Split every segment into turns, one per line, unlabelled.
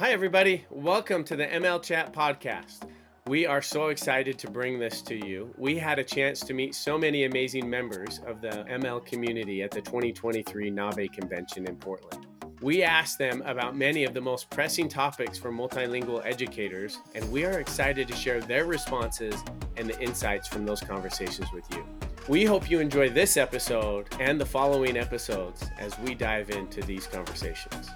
Hi, everybody. Welcome to the ML Chat podcast. We are so excited to bring this to you. We had a chance to meet so many amazing members of the ML community at the 2023 NABE convention in Portland. We asked them about many of the most pressing topics for multilingual educators, and we are excited to share their responses and the insights from those conversations with you. We hope you enjoy this episode and the following episodes as we dive into these conversations.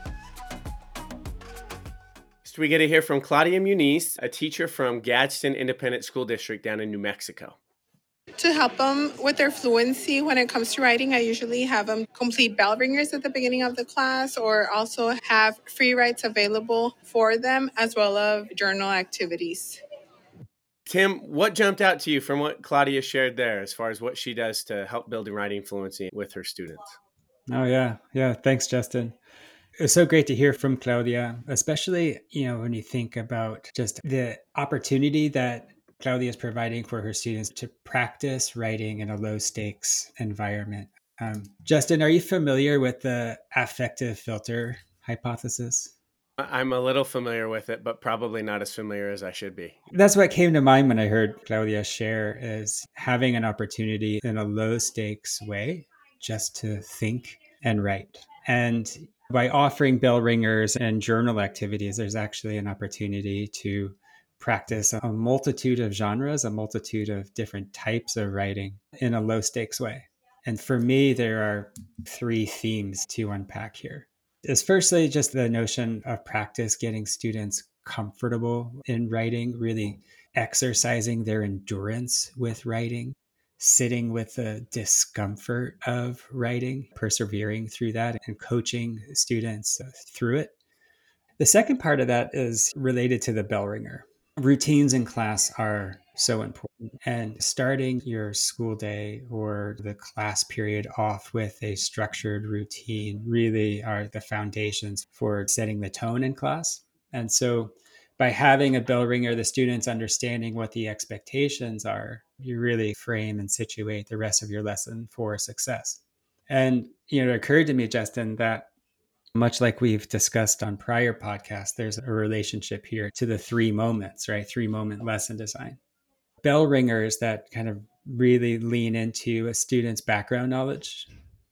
Next, we get to hear from Claudia Muniz, a teacher from Gadsden Independent School District down in New Mexico.
To help them with their fluency when it comes to writing, I usually have them complete bell ringers at the beginning of the class or also have free writes available for them as well as journal activities.
Tim, what jumped out to you from what Claudia shared there as far as what she does to help building writing fluency with her students?
Oh, yeah. Yeah. Thanks, Justin. It's so great to hear from Claudia, especially, you know, when you think about just the opportunity that Claudia is providing for her students to practice writing in a low stakes environment. Um, Justin, are you familiar with the affective filter hypothesis?
I'm a little familiar with it, but probably not as familiar as I should be.
That's what came to mind when I heard Claudia share is having an opportunity in a low stakes way just to think and write. And by offering bell ringers and journal activities, there's actually an opportunity to practice a multitude of genres, a multitude of different types of writing in a low stakes way. And for me, there are three themes to unpack here. Is firstly just the notion of practice, getting students comfortable in writing, really exercising their endurance with writing, sitting with the discomfort of writing, persevering through that, and coaching students through it. The second part of that is related to the bell ringer. Routines in class are so important. And starting your school day or the class period off with a structured routine really are the foundations for setting the tone in class. And so by having a bell ringer, the students understanding what the expectations are, you really frame and situate the rest of your lesson for success. And you know, it occurred to me, Justin, that much like we've discussed on prior podcasts, there's a relationship here to the three moments, right? Three moment lesson design. Bell ringers that kind of really lean into a student's background knowledge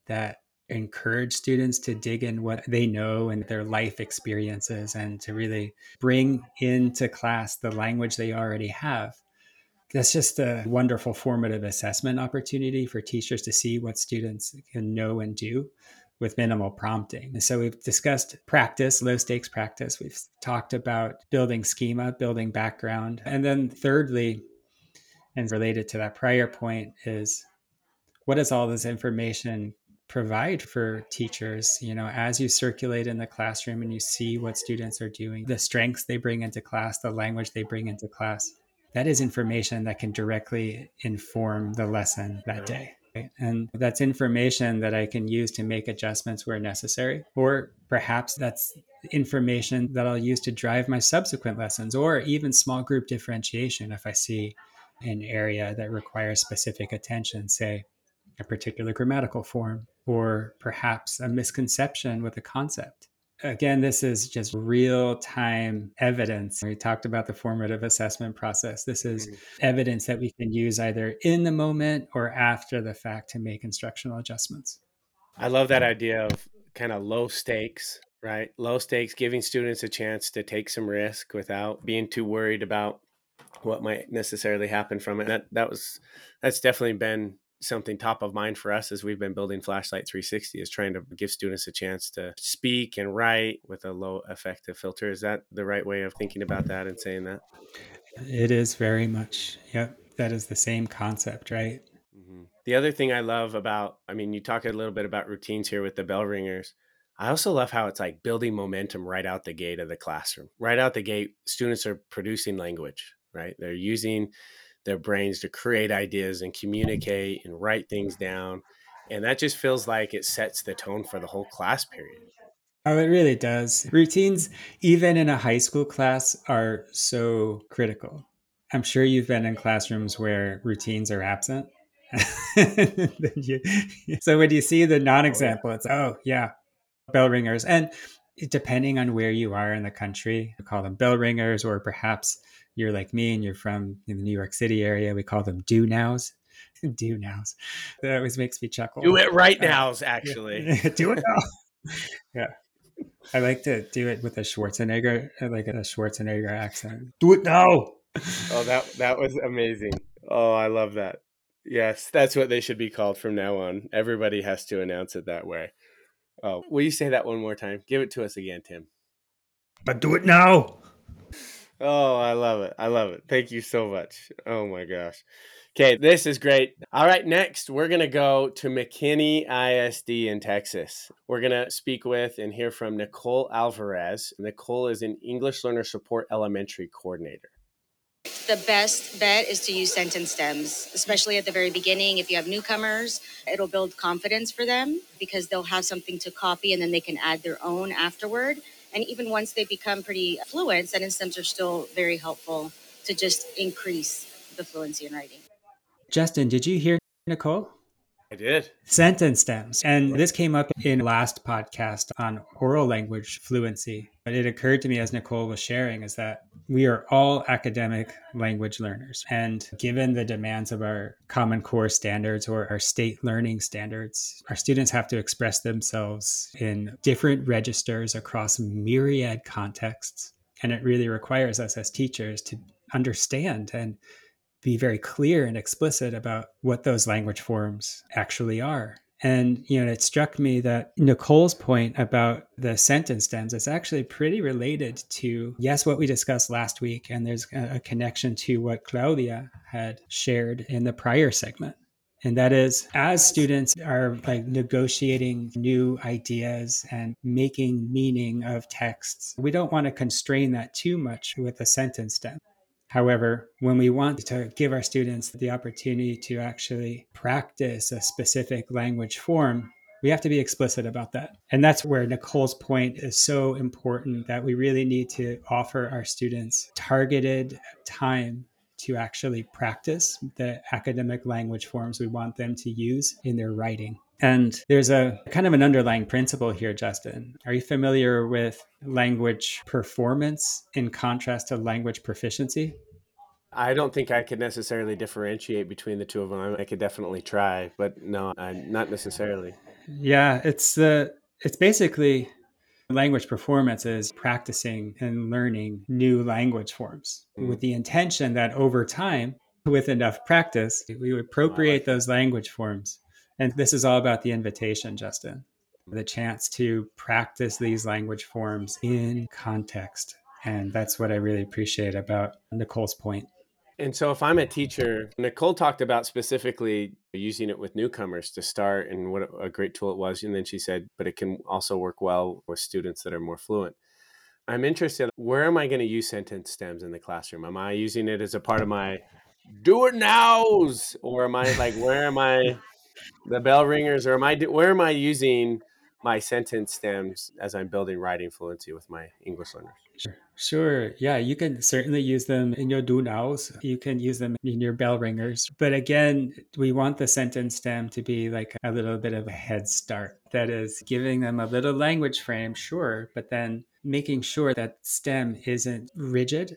that encourage students to dig in what they know and their life experiences and to really bring into class the language they already have. That's just a wonderful formative assessment opportunity for teachers to see what students can know and do with minimal prompting. And so we've discussed practice, low stakes practice. We've talked about building schema, building background. And then thirdly, and related to that prior point is what does all this information provide for teachers you know as you circulate in the classroom and you see what students are doing the strengths they bring into class the language they bring into class that is information that can directly inform the lesson that day right? and that's information that i can use to make adjustments where necessary or perhaps that's information that i'll use to drive my subsequent lessons or even small group differentiation if i see an area that requires specific attention say a particular grammatical form or perhaps a misconception with a concept. Again, this is just real time evidence. We talked about the formative assessment process. This is mm-hmm. evidence that we can use either in the moment or after the fact to make instructional adjustments.
I love that idea of kind of low stakes, right? Low stakes, giving students a chance to take some risk without being too worried about what might necessarily happen from it. That that was that's definitely been something top of mind for us as we've been building Flashlight 360 is trying to give students a chance to speak and write with a low affective filter. Is that the right way of thinking about that and saying that?
It is very much. Yep. That is the same concept, right?
Mm-hmm. The other thing I love about, I mean, you talk a little bit about routines here with the bell ringers. I also love how it's like building momentum right out the gate of the classroom. Right out the gate, students are producing language, right? They're using their brains to create ideas and communicate and write things down. And that just feels like it sets the tone for the whole class period.
Oh, it really does. Routines, even in a high school class, are so critical. I'm sure you've been in classrooms where routines are absent. so when you see the oh, non-example, it's oh yeah, bell ringers. And depending on where you are in the country, call them bell ringers, or perhaps you're like me and you're from the New York City area, we call them do nows. do nows. That always makes me chuckle.
Do it right uh, nows, actually.
do it now. yeah. I like to do it with a Schwarzenegger, like a Schwarzenegger accent. Do it now.
oh, that that was amazing. Oh, I love that. Yes, that's what they should be called from now on. Everybody has to announce it that way. Oh, will you say that one more time? Give it to us again, Tim.
But do it now.
Oh, I love it. I love it. Thank you so much. Oh my gosh. Okay, this is great. All right, next we're going to go to McKinney ISD in Texas. We're going to speak with and hear from Nicole Alvarez. Nicole is an English Learner Support Elementary Coordinator.
The best bet is to use sentence stems, especially at the very beginning. If you have newcomers, it'll build confidence for them because they'll have something to copy and then they can add their own afterward. And even once they become pretty fluent, sentence stems are still very helpful to just increase the fluency in writing.
Justin, did you hear Nicole?
I did.
Sentence stems. And this came up in last podcast on oral language fluency. But it occurred to me as Nicole was sharing is that we are all academic language learners. And given the demands of our Common Core standards or our state learning standards, our students have to express themselves in different registers across myriad contexts. And it really requires us as teachers to understand and be very clear and explicit about what those language forms actually are. And, you know, it struck me that Nicole's point about the sentence stems is actually pretty related to, yes, what we discussed last week. And there's a, connection to what Claudia had shared in the prior segment. And that is, as students are like negotiating new ideas and making meaning of texts, we don't want to constrain that too much with a sentence stem. However, when we want to give our students the opportunity to actually practice a specific language form, we have to be explicit about that. And that's where Nicole's point is so important that we really need to offer our students targeted time to actually practice the academic language forms we want them to use in their writing. And there's a kind of an underlying principle here, Justin. Are you familiar with language performance in contrast to language proficiency?
I don't think I could necessarily differentiate between the two of them. I could definitely try, but no, I, not necessarily.
Yeah, it's uh, it's basically language performance is practicing and learning new language forms mm. with the intention that over time, with enough practice, we would appropriate like those language forms. And this is all about the invitation, Justin, the chance to practice these language forms in context. And that's what I really appreciate about Nicole's point.
And so, if I'm a teacher, Nicole talked about specifically using it with newcomers to start and what a great tool it was. And then she said, but it can also work well with students that are more fluent. I'm interested, where am I going to use sentence stems in the classroom? Am I using it as a part of my do it nows? Or am I like, where am I, the bell ringers? Or am I, where am I using my sentence stems as I'm building writing fluency with my English learners?
Sure. Sure. Yeah, you can certainly use them in your do nows. You can use them in your bell ringers. But again, we want the sentence stem to be like a little bit of a head start. That is giving them a little language frame, sure, but then making sure that stem isn't rigid,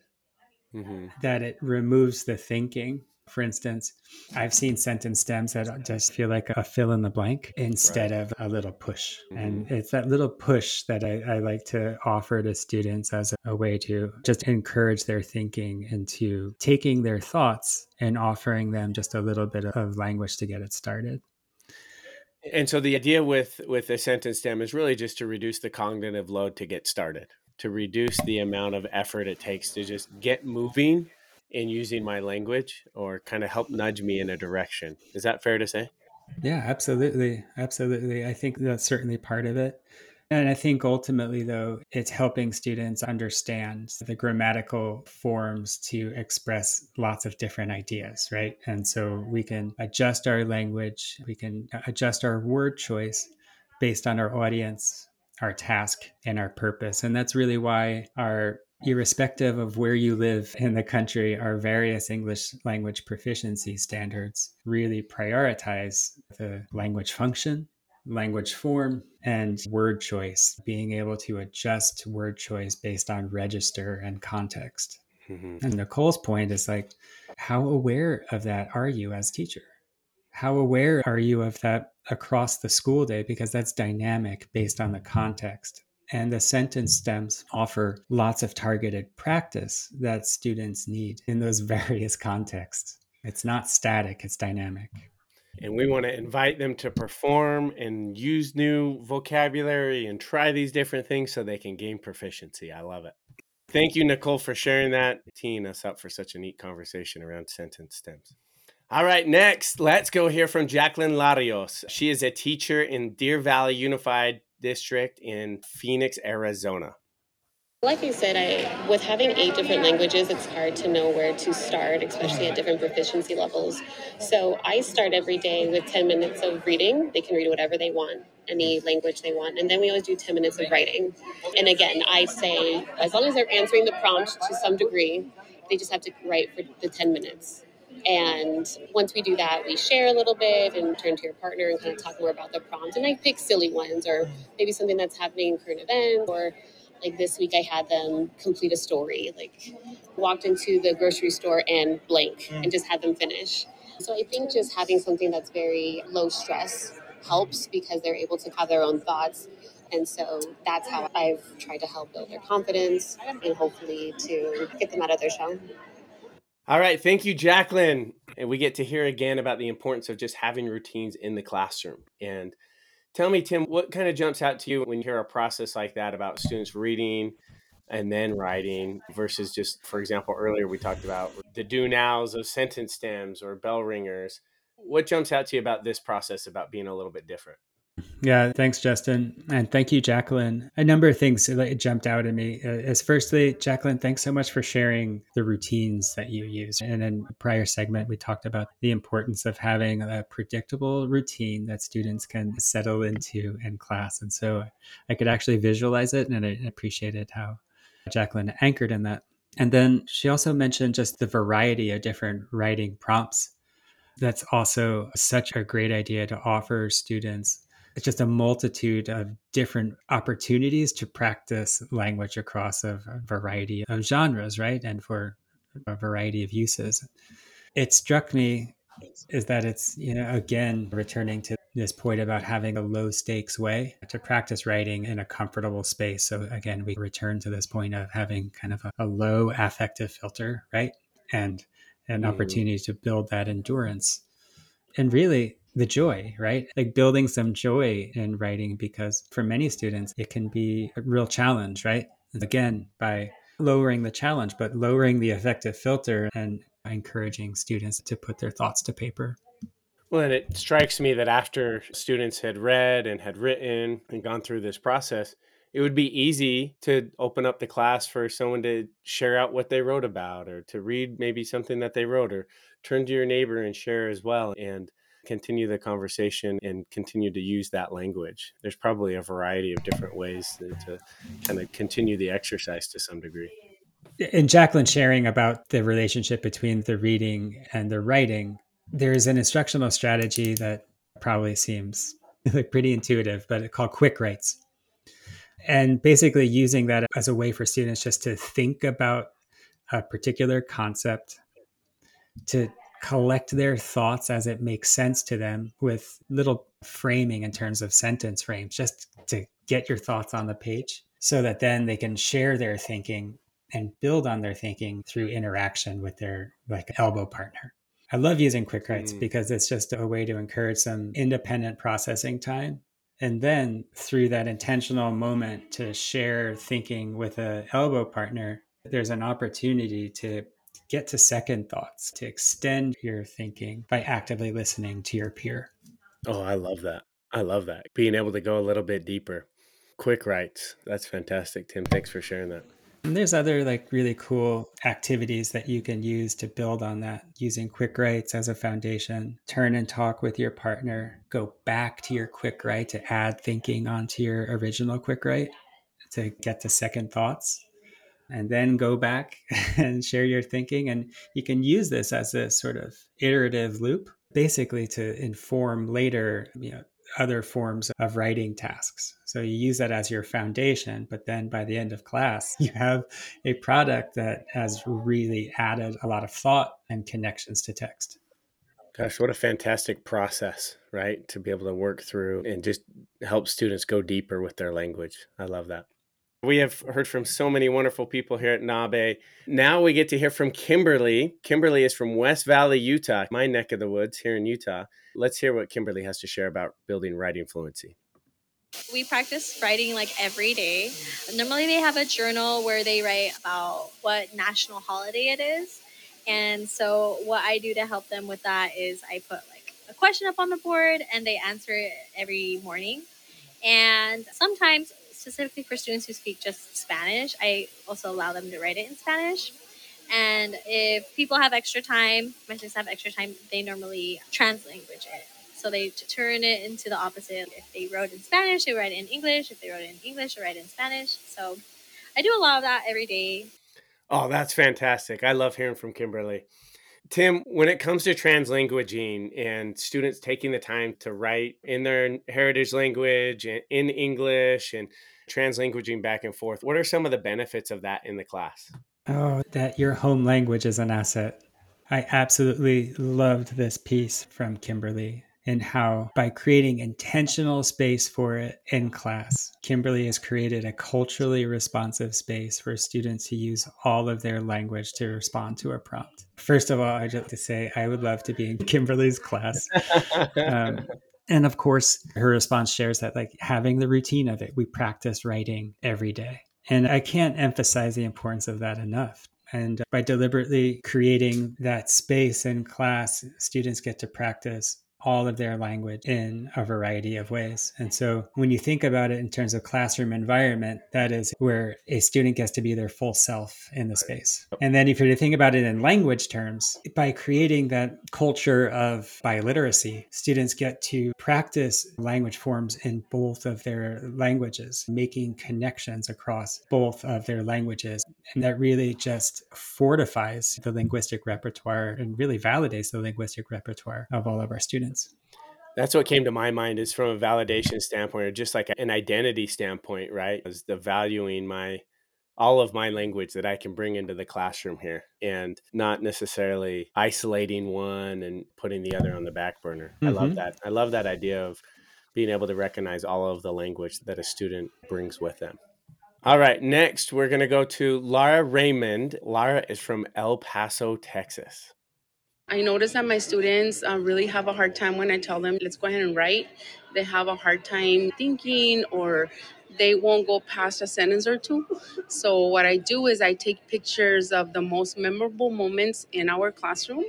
mm-hmm. that it removes the thinking for instance, I've seen sentence stems that just feel like a fill in the blank instead right. of a little push. Mm-hmm. And it's that little push that I, I, like to offer to students as a way to just encourage their thinking into taking their thoughts and offering them just a little bit of language to get it started.
And so the idea with with a sentence stem is really just to reduce the cognitive load to get started, to reduce the amount of effort it takes to just get moving in using my language or kind of help nudge me in a direction. Is that fair to say?
Yeah, absolutely. Absolutely. I think that's certainly part of it. And I think ultimately, though, it's helping students understand the grammatical forms to express lots of different ideas, right? And so we can adjust our language, we can adjust our word choice based on our audience, our task, and our purpose. And that's really why our irrespective of where you live in the country, our various English language proficiency standards really prioritize the language function language form and word choice, being able to adjust word choice based on register and context. Mm-hmm. And Nicole's point is like, how aware of that are you as teacher? How aware are you of that across the school day? Because that's dynamic based on the context. And the sentence stems offer lots of targeted practice that students need in those various contexts. It's not static, it's dynamic.
And we want to invite them to perform and use new vocabulary and try these different things so they can gain proficiency. I love it. Thank you, Nicole, for sharing that, teeing us up for such a neat conversation around sentence stems. All right, next, let's go hear from Jacqueline Larios. She is a teacher in Deer Valley Unified District in Phoenix, Arizona.
Like I said, I, with having eight different languages, it's hard to know where to start, especially at mm-hmm. different proficiency levels. So I start every day with 10 minutes of reading. They can read whatever they want, any language they want. And then we always do 10 minutes of writing. And again, I say, as long as they're answering the prompt to some degree, they just have to write for the 10 minutes. And once we do that, we share a little bit and turn to your partner and kind of talk more about the prompt. And I pick silly ones or maybe something that's happening in current events or like this week, I had them complete a story, like walked into the grocery store and blank hmm. and just had them finish. So I think just having something that's very low stress helps because they're able to have their own thoughts. And so that's how I've tried to help build their confidence and hopefully to get them out of their shell.
All right. Thank you, Jacqueline. And we get to hear again about the importance of just having routines in the classroom. And Tell me, Tim, what kind of jumps out to you when you hear a process like that about students reading and then writing versus just, for example, earlier we talked about the do nows of sentence stems or bell ringers. What jumps out to you about this process about being a little bit different?
Yeah, thanks, Justin. And thank you, Jacqueline. A number of things jumped out at me. As uh, firstly, Jacqueline, thanks so much for sharing the routines that you use. And in a prior segment, we talked about the importance of having a predictable routine that students can settle into in class. And so I could actually visualize it and I appreciated how Jacqueline anchored in that. And then she also mentioned just the variety of different writing prompts. That's also such a great idea to offer students it's just a multitude of different opportunities to practice language across a variety of genres, right? And for a variety of uses. It struck me is that it's, you know, again, returning to this point about having a low stakes way to practice writing in a comfortable space. So again, we return to this point of having kind of a, a low affective filter, right? And an mm. opportunity to build that endurance. And really, the joy, right? Like building some joy in writing because for many students, it can be a real challenge, right? Again, by lowering the challenge, but lowering the affective filter and encouraging students to put their thoughts to paper.
Well, and it strikes me that after students had read and had written and gone through this process, it would be easy to open up the class for someone to share out what they wrote about or to read maybe something that they wrote or turn to your neighbor and share as well. And continue the conversation and continue to use that language. There's probably a variety of different ways to kind of continue the exercise to some degree.
And Jacqueline sharing about the relationship between the reading and the writing, there's an instructional strategy that probably seems like pretty intuitive, but it's called quick writes. And basically using that as a way for students just to think about a particular concept, to collect their thoughts as it makes sense to them with little framing in terms of sentence frames, just to get your thoughts on the page so that then they can share their thinking and build on their thinking through interaction with their like elbow partner. I love using quick writes mm. because it's just a way to encourage some independent processing time. And then through that intentional moment to share thinking with a elbow partner, there's an opportunity to get to second thoughts, to extend your thinking by actively listening to your peer.
Oh, I love that. I love that. Being able to go a little bit deeper. Quick writes. That's fantastic, Tim. Thanks for sharing that.
And there's other like really cool activities that you can use to build on that using quick writes as a foundation. Turn and talk with your partner. Go back to your quick write to add thinking onto your original quick write to get to second thoughts and then go back and share your thinking. And you can use this as a sort of iterative loop, basically to inform later, you know, other forms of writing tasks. So you use that as your foundation, but then by the end of class, you have a product that has really added a lot of thought and connections to text.
Gosh, what a fantastic process, right? To be able to work through and just help students go deeper with their language. I love that. We have heard from so many wonderful people here at NABE. Now we get to hear from Kimberly. Kimberly is from West Valley, Utah, my neck of the woods here in Utah. Let's hear what Kimberly has to share about building writing fluency.
We practice writing like every day. Normally, they have a journal where they write about what national holiday it is. And so, what I do to help them with that is I put like a question up on the board and they answer it every morning. And sometimes specifically for students who speak just Spanish, I also allow them to write it in Spanish. And if people have extra time, my students have extra time, they normally translanguage it. So they turn it into the opposite. If they wrote in Spanish, they write it in English. If they wrote it in English, they write it in Spanish. So I do a lot of that every day.
Oh, that's fantastic. I love hearing from Kimberly. Tim, when it comes to translanguaging and students taking the time to write in their heritage language and in English and translanguaging back and forth, what are some of the benefits of that in the class?
Oh, that your home language is an asset. I absolutely loved this piece from Kimberly and how by creating intentional space for it in class, Kimberly has created a culturally responsive space for students to use all of their language to respond to a prompt. First of all, I'd like to say I would love to be in Kimberly's class. Um, and of course, her response shares that like having the routine of it, we practice writing every day. And I can't emphasize the importance of that enough. And uh, by deliberately creating that space in class, students get to practice all of their language in a variety of ways. And so when you think about it in terms of classroom environment, that is where a student gets to be their full self in the space. And then if you're to think about it in language terms, by creating that culture of biliteracy, students get to practice language forms in both of their languages, making connections across both of their languages. And that really just fortifies the linguistic repertoire and really validates the linguistic repertoire of all of our students.
That's what came to my mind is from a validation standpoint or just like an identity standpoint, right? Is the valuing my all of my language that I can bring into the classroom here and not necessarily isolating one and putting the other on the back burner. Mm-hmm. I love mm-hmm. that. I love that idea of being able to recognize all of the language that a student brings with them. All right, next we're going to go to Lara Raymond. Lara is from El Paso, Texas.
I notice that my students uh, really have a hard time when I tell them, let's go ahead and write. They have a hard time thinking or they won't go past a sentence or two. So, what I do is I take pictures of the most memorable moments in our classroom.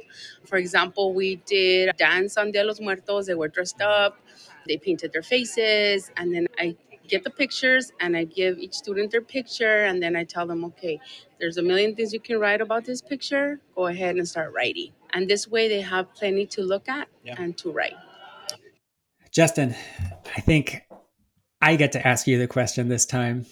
For example, we did dance on Dia de los Muertos, they were dressed up, they painted their faces, and then I get the pictures and I give each student their picture and then I tell them, okay, there's a million things you can write about this picture. Go ahead and start writing. And this way they have plenty to look at yeah. and to write.
Justin, I think I get to ask you the question this time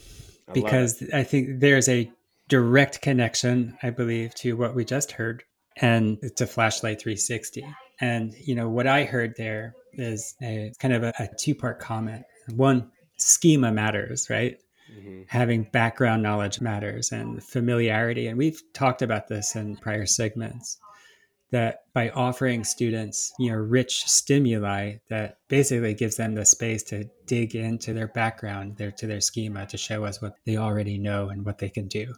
I because I think there's a direct connection, I believe, to what we just heard and to Flashlight 360. And, you know, what I heard there is a kind of a, a two part comment. One, schema matters, right? Mm-hmm. Having background knowledge matters and familiarity. And we've talked about this in prior segments that by offering students, you know, rich stimuli that basically gives them the space to dig into their background, their to their schema to show us what they already know and what they can do.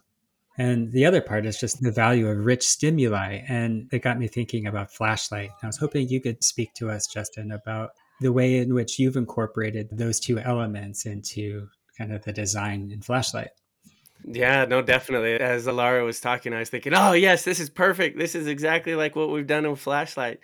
And the other part is just the value of rich stimuli. And it got me thinking about flashlight. I was hoping you could speak to us, Justin, about the way in which you've incorporated those two elements into kind of the design in Flashlight.
Yeah, no, definitely. As Alara was talking, I was thinking, oh, yes, this is perfect. This is exactly like what we've done in Flashlight.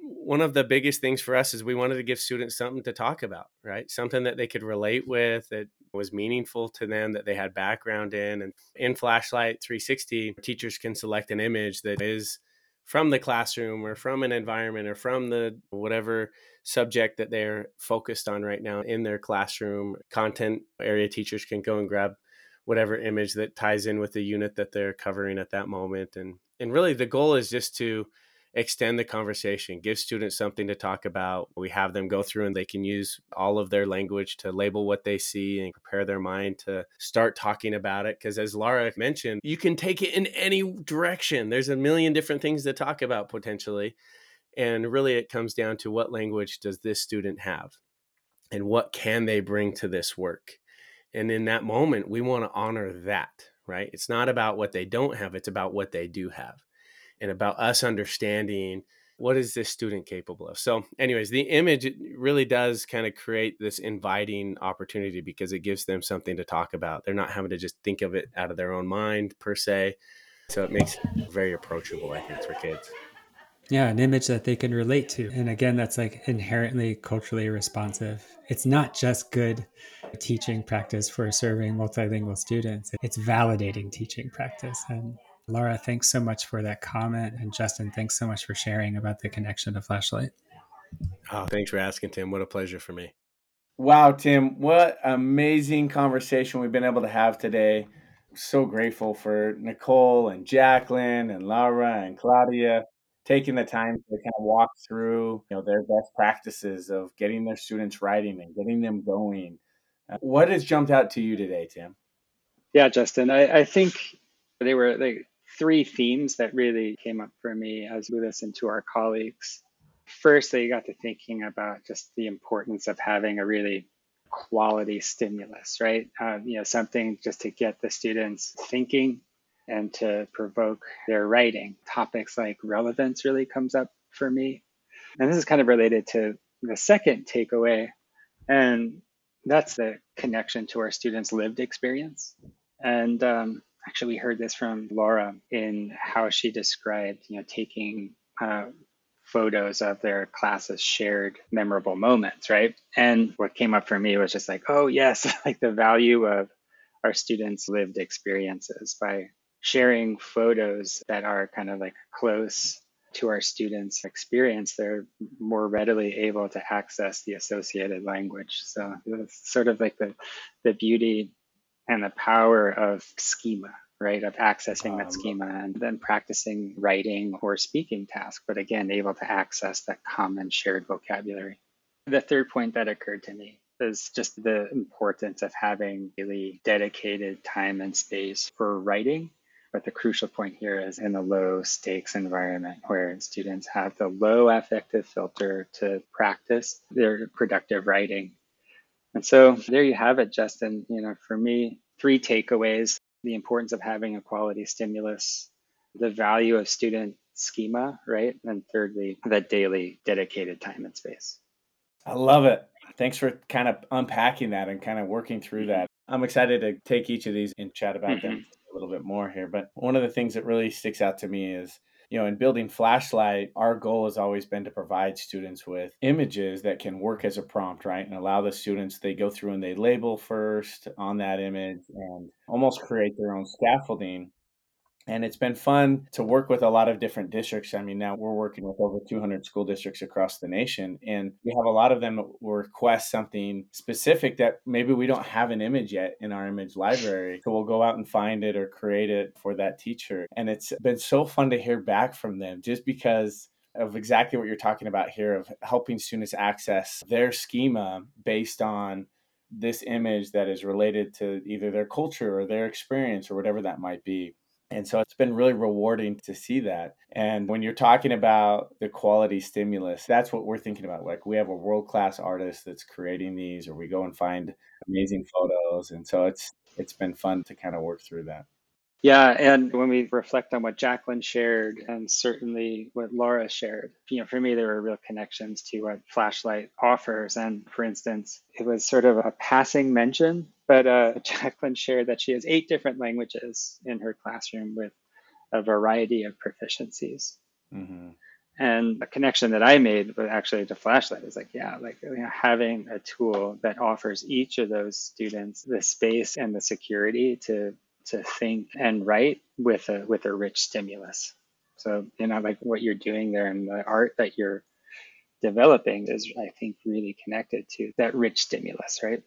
One of the biggest things for us is we wanted to give students something to talk about, right? Something that they could relate with, that was meaningful to them, that they had background in. And in Flashlight 360, teachers can select an image that is from the classroom or from an environment or from the whatever subject that they're focused on right now in their classroom content area teachers can go and grab whatever image that ties in with the unit that they're covering at that moment and and really the goal is just to
extend the conversation, give students something to talk about. We have them go through and they can use all of their language to label what they see and prepare their mind to start talking about it. Because as Laura mentioned, you can take it in any direction. There's a million different things to talk about potentially. And really, it comes down to what language does this student have and what can they bring to this work? And in that moment, we want to honor that, right? It's not about what they don't have, it's about what they do have and about us understanding what is this student capable of. So anyways the image really does kind of create this inviting opportunity because it gives them something to talk about. They're not having to just think of it out of their own mind per se. So it makes it very approachable i think for kids
yeah an image that they can relate to and again that's like inherently culturally responsive it's not just good teaching practice for serving multilingual students it's validating teaching practice and Laura, thanks so much for that comment. And Justin, thanks so much for sharing about the connection to Flashlight.
Oh, thanks for asking, Tim. What a pleasure for me.
Wow, Tim, what amazing conversation we've been able to have today. so grateful for Nicole and Jacqueline and Laura and Claudia taking the time to kind of walk through you know their best practices of getting their students writing and getting them going. Uh, what has jumped out to you today, Tim?
Yeah, Justin, I, I think they were like three themes that really came up for me as we listened to our colleagues. First, they got to thinking about just the importance of having a really quality stimulus, right? Uh, you know, something just to get the students thinking and to provoke their writing. Topics like relevance really comes up for me. And this is kind of related to the second takeaway, and that's the connection to our students' lived experience. And um, actually we heard this from Laura in how she described, you know, taking uh, photos of their classes shared memorable moments, right? And what came up for me was just like, oh yes, like the value of our students' lived experiences by sharing photos that are kind of like close to our students' experience, they're more readily able to access the associated language. So it's sort of like the the beauty and the power of schema, right? Of accessing that um, schema and then practicing writing or speaking tasks, but again, able to access that common shared vocabulary. The third point that occurred to me is just the importance of having really dedicated time and space for writing. But the crucial point here is in a low stakes environment where students have the low affective filter to practice their productive writing and so there you have it, Justin. You know, for me, three takeaways the importance of having a quality stimulus, the value of student schema, right? And thirdly, that daily dedicated time and space.
I love it. Thanks for kind of unpacking that and kind of working through that. I'm excited to take each of these and chat about mm-hmm. them little bit more here. But one of the things that really sticks out to me is you know, in building Flashlight, our goal has always been to provide students with images that can work as a prompt, right? And allow the students, they go through and they label first on that image and almost create their own scaffolding and it's been fun to work with a lot of different districts. I mean, now we're working with over 200 school districts across the nation, and we have a lot of them request something specific that maybe we don't have an image yet in our image library. So we'll go out and find it or create it for that teacher. And it's been so fun to hear back from them just because of exactly what you're talking about here of helping students access their schema based on this image that is related to either their culture or their experience or whatever that might be. And so it's been really rewarding to see that. And when you're talking about the quality stimulus, that's what we're thinking about. Like we have a world class artist that's creating these, or we go and find amazing photos. And so it's it's been fun to kind of work through that.
Yeah, and when we reflect on what Jacqueline shared and certainly what Laura shared, you know, for me, there were real connections to what Flashlight offers. And for instance, it was sort of a passing mention, but uh, Jacqueline shared that she has eight different languages in her classroom with a variety of proficiencies. Mm-hmm. And a connection that I made with actually to Flashlight is like, yeah, like you know, having a tool that offers each of those students the space and the security to to think and write with a with a rich stimulus. So you know, like what you're doing there and the art that you're developing is, I think, really connected to that rich stimulus, right?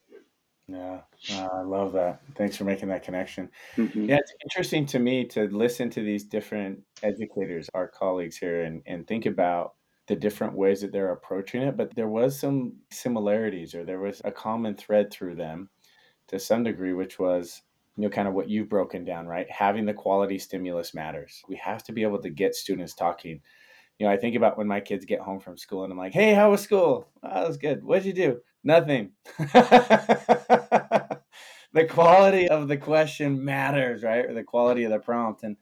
Yeah, uh, I love that. Thanks for making that connection.
hmm
Yeah, it's interesting to me to listen to these different educators, our colleagues here, and, and think about the different ways that they're approaching it. But there was some similarities, or there was a common thread through them to some degree, which was you know kind of what you've broken down, right? Having the quality stimulus matters. We have to be able to get students talking. You know, I think about when my kids get home from school and I'm like, "Hey, how was school? Oh, that was good. What'd you do? Nothing." the quality of the question matters, right? Or the quality of the prompt. And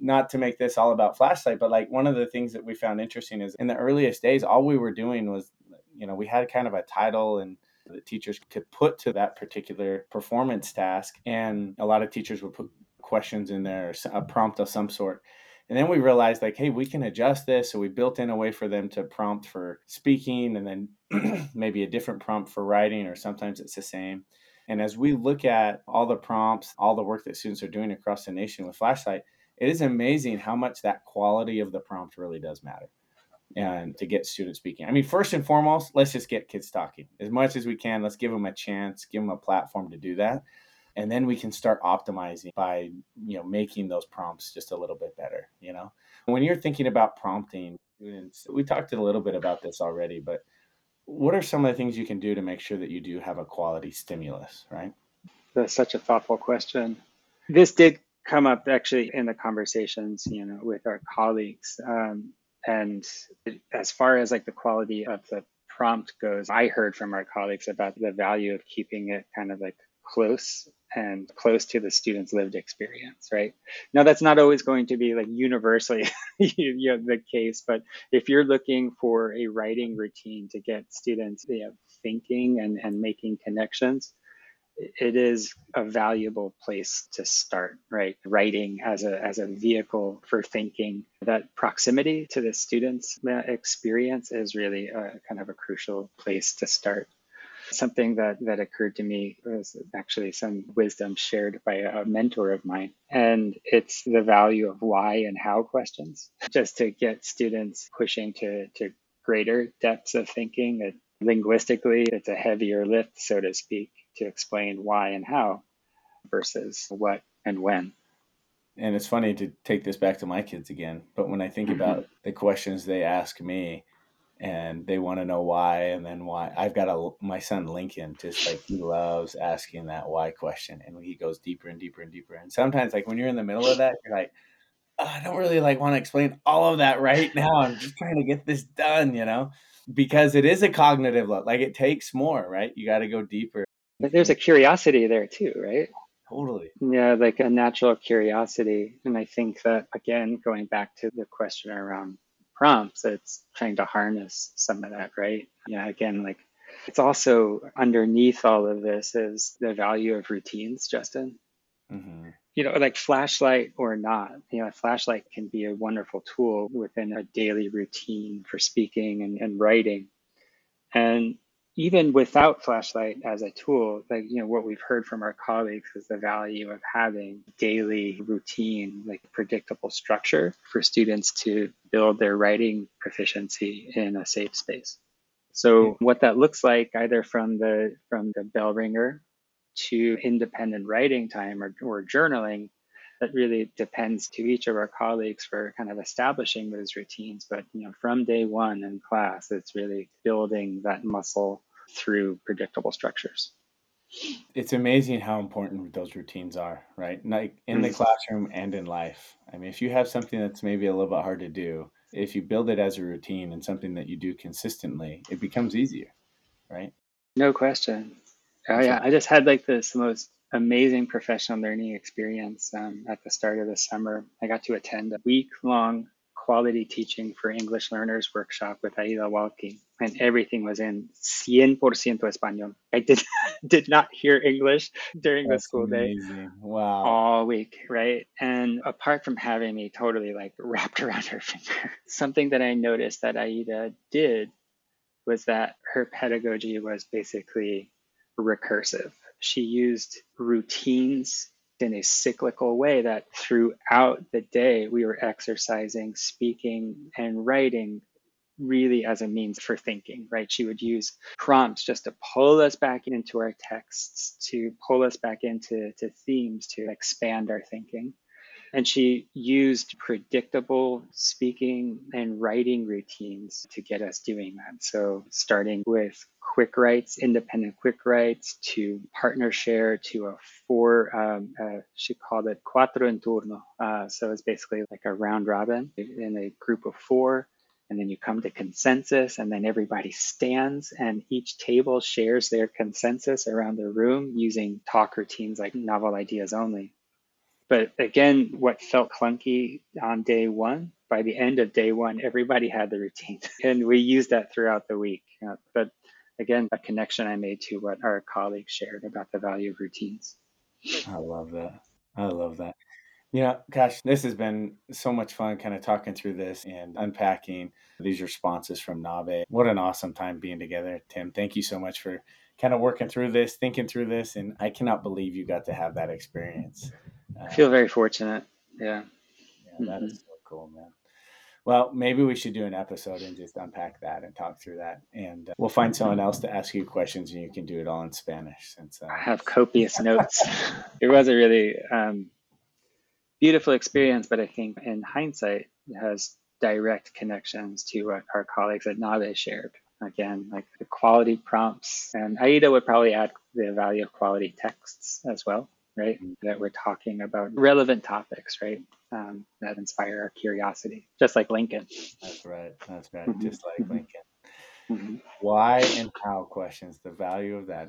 not to make this all about flashlight, but like one of the things that we found interesting is in the earliest days, all we were doing was, you know, we had kind of a title and the teachers could put to that particular performance task. And a lot of teachers would put questions in there, a prompt of some sort. And then we realized, like, hey, we can adjust this. So we built in a way for them to prompt for speaking and then maybe a different prompt for writing, or sometimes it's the same. And as we look at all the prompts, all the work that students are doing across the nation with Flashlight, it is amazing how much that quality of the prompt really does matter and to get students speaking. I mean, first and foremost, let's just get kids talking as much as we can. Let's give them a chance, give them a platform to do that. And then we can start optimizing by, you know, making those prompts just a little bit better, you know. When you're thinking about prompting, we talked a little bit about this already, but what are some of the things you can do to make sure that you do have a quality stimulus, right?
That's such a thoughtful question. This did come up actually in the conversations, you know, with our colleagues. Um, and as far as like the quality of the prompt goes, I heard from our colleagues about the value of keeping it kind of like close and close to the student's lived experience, right? Now, that's not always going to be like universally you know, the case, but if you're looking for a writing routine to get students you know, thinking and, and making connections, it is a valuable place to start right? Writing as a as a vehicle for thinking. That proximity to the students experience is really a, kind of a crucial place to start. Something that that occurred to me was actually some wisdom shared by a mentor of mine. And it's the value of why and how questions. Just to get students pushing to to greater depths of thinking linguistically it's a heavier lift so to speak to explain why and how versus what and when.
And it's funny to take this back to my kids again, but when I think mm-hmm. about the questions they ask me and they want to know why and then why, I've got a my son Lincoln just like he loves asking that why question and he goes deeper and deeper and deeper. And sometimes like when you're in the middle of that, you're like, oh, I don't really like want to explain all of that right now. I'm just trying to get this done, you know, because it is a cognitive look Like it takes more, right? You got to go deeper
there's a curiosity there too, right?
Totally.
Yeah, like a natural curiosity. And I think that, again, going back to the question around prompts, it's trying to harness some of that, right? Yeah, again, like it's also underneath all of this is the value of routines, Justin. Mm-hmm. You know, like flashlight or not, you know, a flashlight can be a wonderful tool within a daily routine for speaking and, and writing. And even without flashlight as a tool like you know what we've heard from our colleagues is the value of having daily routine like predictable structure for students to build their writing proficiency in a safe space. So hmm. what that looks like either from the from the bell ringer to independent writing time or, or journaling that really depends to each of our colleagues for kind of establishing those routines. But you know from day one in class it's really building that muscle through predictable structures.
It's amazing how important those routines are right? Like in the mm. classroom and in life. I mean if you have something that's maybe a little bit hard to do if you build it as a routine and something that you do consistently it becomes easier right?
No question. Oh yeah. I just had like this most amazing professional learning experience um, at the start of the summer. I got to attend a week long quality teaching for English learners workshop with Aida Walqui, and everything was in 100% español. I did did not hear English during That's the school amazing. day.
Wow.
All week, right? And apart from having me totally like wrapped around her finger, something that I noticed that Aida did was that her pedagogy was basically recursive she used routines in a cyclical way that throughout the day we were exercising, speaking, and writing really as a means for thinking, right? She would use prompts just to pull us back into our texts, to pull us back into to themes, to expand our thinking. And she used predictable speaking and writing routines to get us doing that. So, starting with quick writes, independent quick writes, to partner share, to a four, um, uh, she called it cuatro en turno. Uh, so, it's basically like a round robin in a group of four and then you come to consensus and then everybody stands and each table shares their consensus around the room using talk routines like novel ideas only but again what felt clunky on day one by the end of day one everybody had the routine and we used that throughout the week but again a connection i made to what our colleagues shared about the value of routines
i love that i love that yeah, gosh, this has been so much fun kind of talking through this and unpacking these responses from NABE. What an awesome time being together, Tim. Thank you so much for kind of working through this, thinking through this, and I cannot believe you got to have that experience.
I feel very fortunate. Yeah.
Yeah, that mm-hmm. is so cool, man. Well, maybe we should do an episode and just unpack that and talk through that. And uh, we'll find someone else to ask you questions and you can do it all in Spanish. Since uh,
I have copious notes. It was a really um, beautiful experience, but I think in hindsight, it has direct connections to what our colleagues at NABE shared. Again, like the quality prompts, and Aida would probably add the value of quality texts as well, right? Mm-hmm. That we're talking about relevant topics, right? Um, that inspire our curiosity, just like Lincoln.
That's right. That's right. Mm-hmm. Just like mm-hmm. Lincoln. Mm-hmm. Why and how questions, the value of that.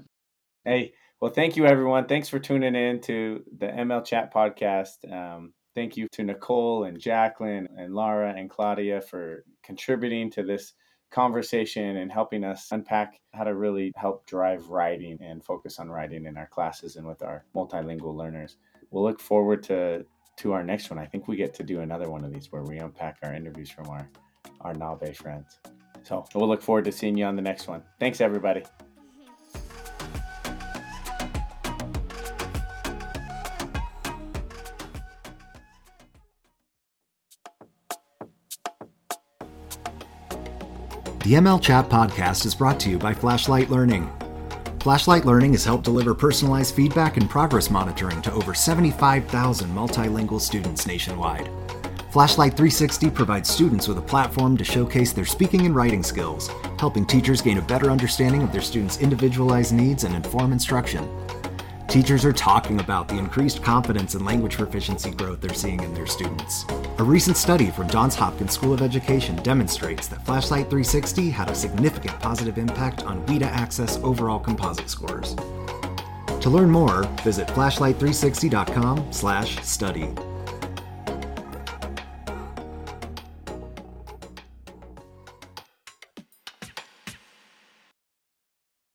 Hey, well, thank you, everyone. Thanks for tuning in to the ML Chat podcast. Um, thank you to Nicole and Jacqueline and Laura and Claudia for contributing to this conversation and helping us unpack how to really help drive writing and focus on writing in our classes and with our multilingual learners. We'll look forward to to our next one. I think we get to do another one of these where we unpack our interviews from our our NABE friends. So we'll look forward to seeing you on the next one. Thanks, everybody.
The ML Chat podcast is brought to you by Flashlight Learning. Flashlight Learning has helped deliver personalized feedback and progress monitoring to over 75,000 multilingual students nationwide. Flashlight 360 provides students with a platform to showcase their speaking and writing skills, helping teachers gain a better understanding of their students' individualized needs and inform instruction. Teachers are talking about the increased confidence and language proficiency growth they're seeing in their students. A recent study from Johns Hopkins School of Education demonstrates that Flashlight 360 had a significant positive impact on WIDA Access overall composite scores. To learn more, visit flashlight360.com/study.